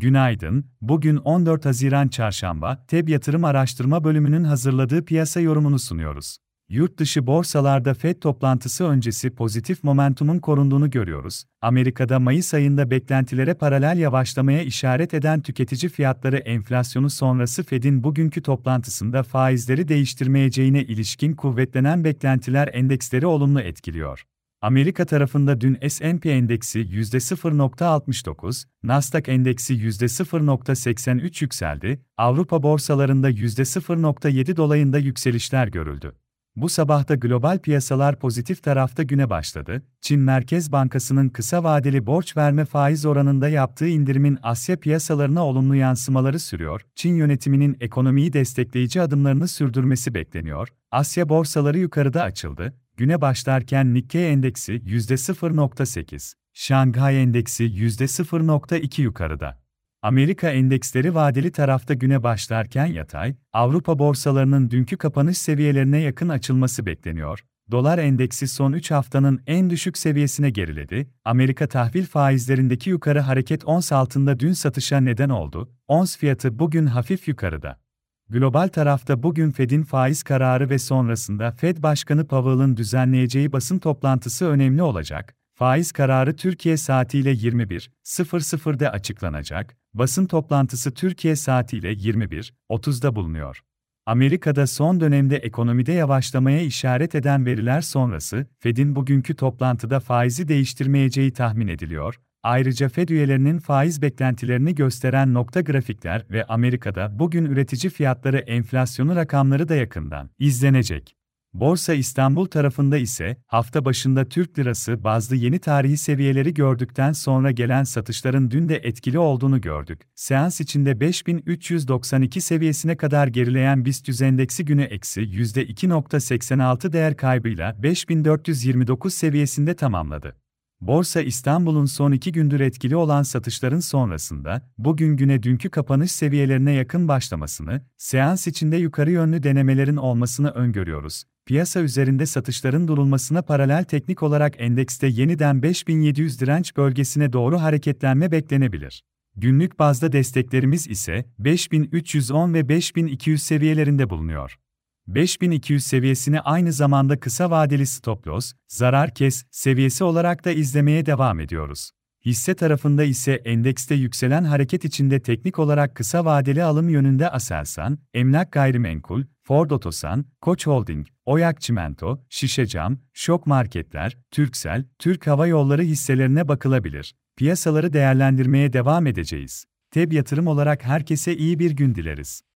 Günaydın, bugün 14 Haziran Çarşamba, TEB Yatırım Araştırma Bölümünün hazırladığı piyasa yorumunu sunuyoruz. Yurt dışı borsalarda FED toplantısı öncesi pozitif momentumun korunduğunu görüyoruz. Amerika'da Mayıs ayında beklentilere paralel yavaşlamaya işaret eden tüketici fiyatları enflasyonu sonrası Fed'in bugünkü toplantısında faizleri değiştirmeyeceğine ilişkin kuvvetlenen beklentiler endeksleri olumlu etkiliyor. Amerika tarafında dün S&P endeksi %0.69, Nasdaq endeksi %0.83 yükseldi, Avrupa borsalarında %0.7 dolayında yükselişler görüldü. Bu sabah da global piyasalar pozitif tarafta güne başladı. Çin Merkez Bankası'nın kısa vadeli borç verme faiz oranında yaptığı indirimin Asya piyasalarına olumlu yansımaları sürüyor. Çin yönetiminin ekonomiyi destekleyici adımlarını sürdürmesi bekleniyor. Asya borsaları yukarıda açıldı. Güne başlarken Nikkei endeksi %0.8, Şanghay endeksi %0.2 yukarıda. Amerika endeksleri vadeli tarafta güne başlarken yatay, Avrupa borsalarının dünkü kapanış seviyelerine yakın açılması bekleniyor. Dolar endeksi son 3 haftanın en düşük seviyesine geriledi. Amerika tahvil faizlerindeki yukarı hareket ons altında dün satışa neden oldu. Ons fiyatı bugün hafif yukarıda. Global tarafta bugün Fed'in faiz kararı ve sonrasında Fed Başkanı Powell'ın düzenleyeceği basın toplantısı önemli olacak. Faiz kararı Türkiye saatiyle 21.00'de açıklanacak. Basın toplantısı Türkiye saatiyle 21.30'da bulunuyor. Amerika'da son dönemde ekonomide yavaşlamaya işaret eden veriler sonrası, Fed'in bugünkü toplantıda faizi değiştirmeyeceği tahmin ediliyor. Ayrıca Fed üyelerinin faiz beklentilerini gösteren nokta grafikler ve Amerika'da bugün üretici fiyatları enflasyonu rakamları da yakından izlenecek. Borsa İstanbul tarafında ise hafta başında Türk lirası bazlı yeni tarihi seviyeleri gördükten sonra gelen satışların dün de etkili olduğunu gördük. Seans içinde 5392 seviyesine kadar gerileyen BIST endeksi günü eksi %2.86 değer kaybıyla 5429 seviyesinde tamamladı. Borsa İstanbul'un son iki gündür etkili olan satışların sonrasında, bugün güne dünkü kapanış seviyelerine yakın başlamasını, seans içinde yukarı yönlü denemelerin olmasını öngörüyoruz. Piyasa üzerinde satışların durulmasına paralel teknik olarak endekste yeniden 5700 direnç bölgesine doğru hareketlenme beklenebilir. Günlük bazda desteklerimiz ise 5310 ve 5200 seviyelerinde bulunuyor. 5200 seviyesini aynı zamanda kısa vadeli stop loss, zarar kes seviyesi olarak da izlemeye devam ediyoruz. Hisse tarafında ise endekste yükselen hareket içinde teknik olarak kısa vadeli alım yönünde Aselsan, Emlak Gayrimenkul, Ford Otosan, Koç Holding, Oyak Çimento, Şişecam, Şok Marketler, Türksel, Türk Hava Yolları hisselerine bakılabilir. Piyasaları değerlendirmeye devam edeceğiz. TEB yatırım olarak herkese iyi bir gün dileriz.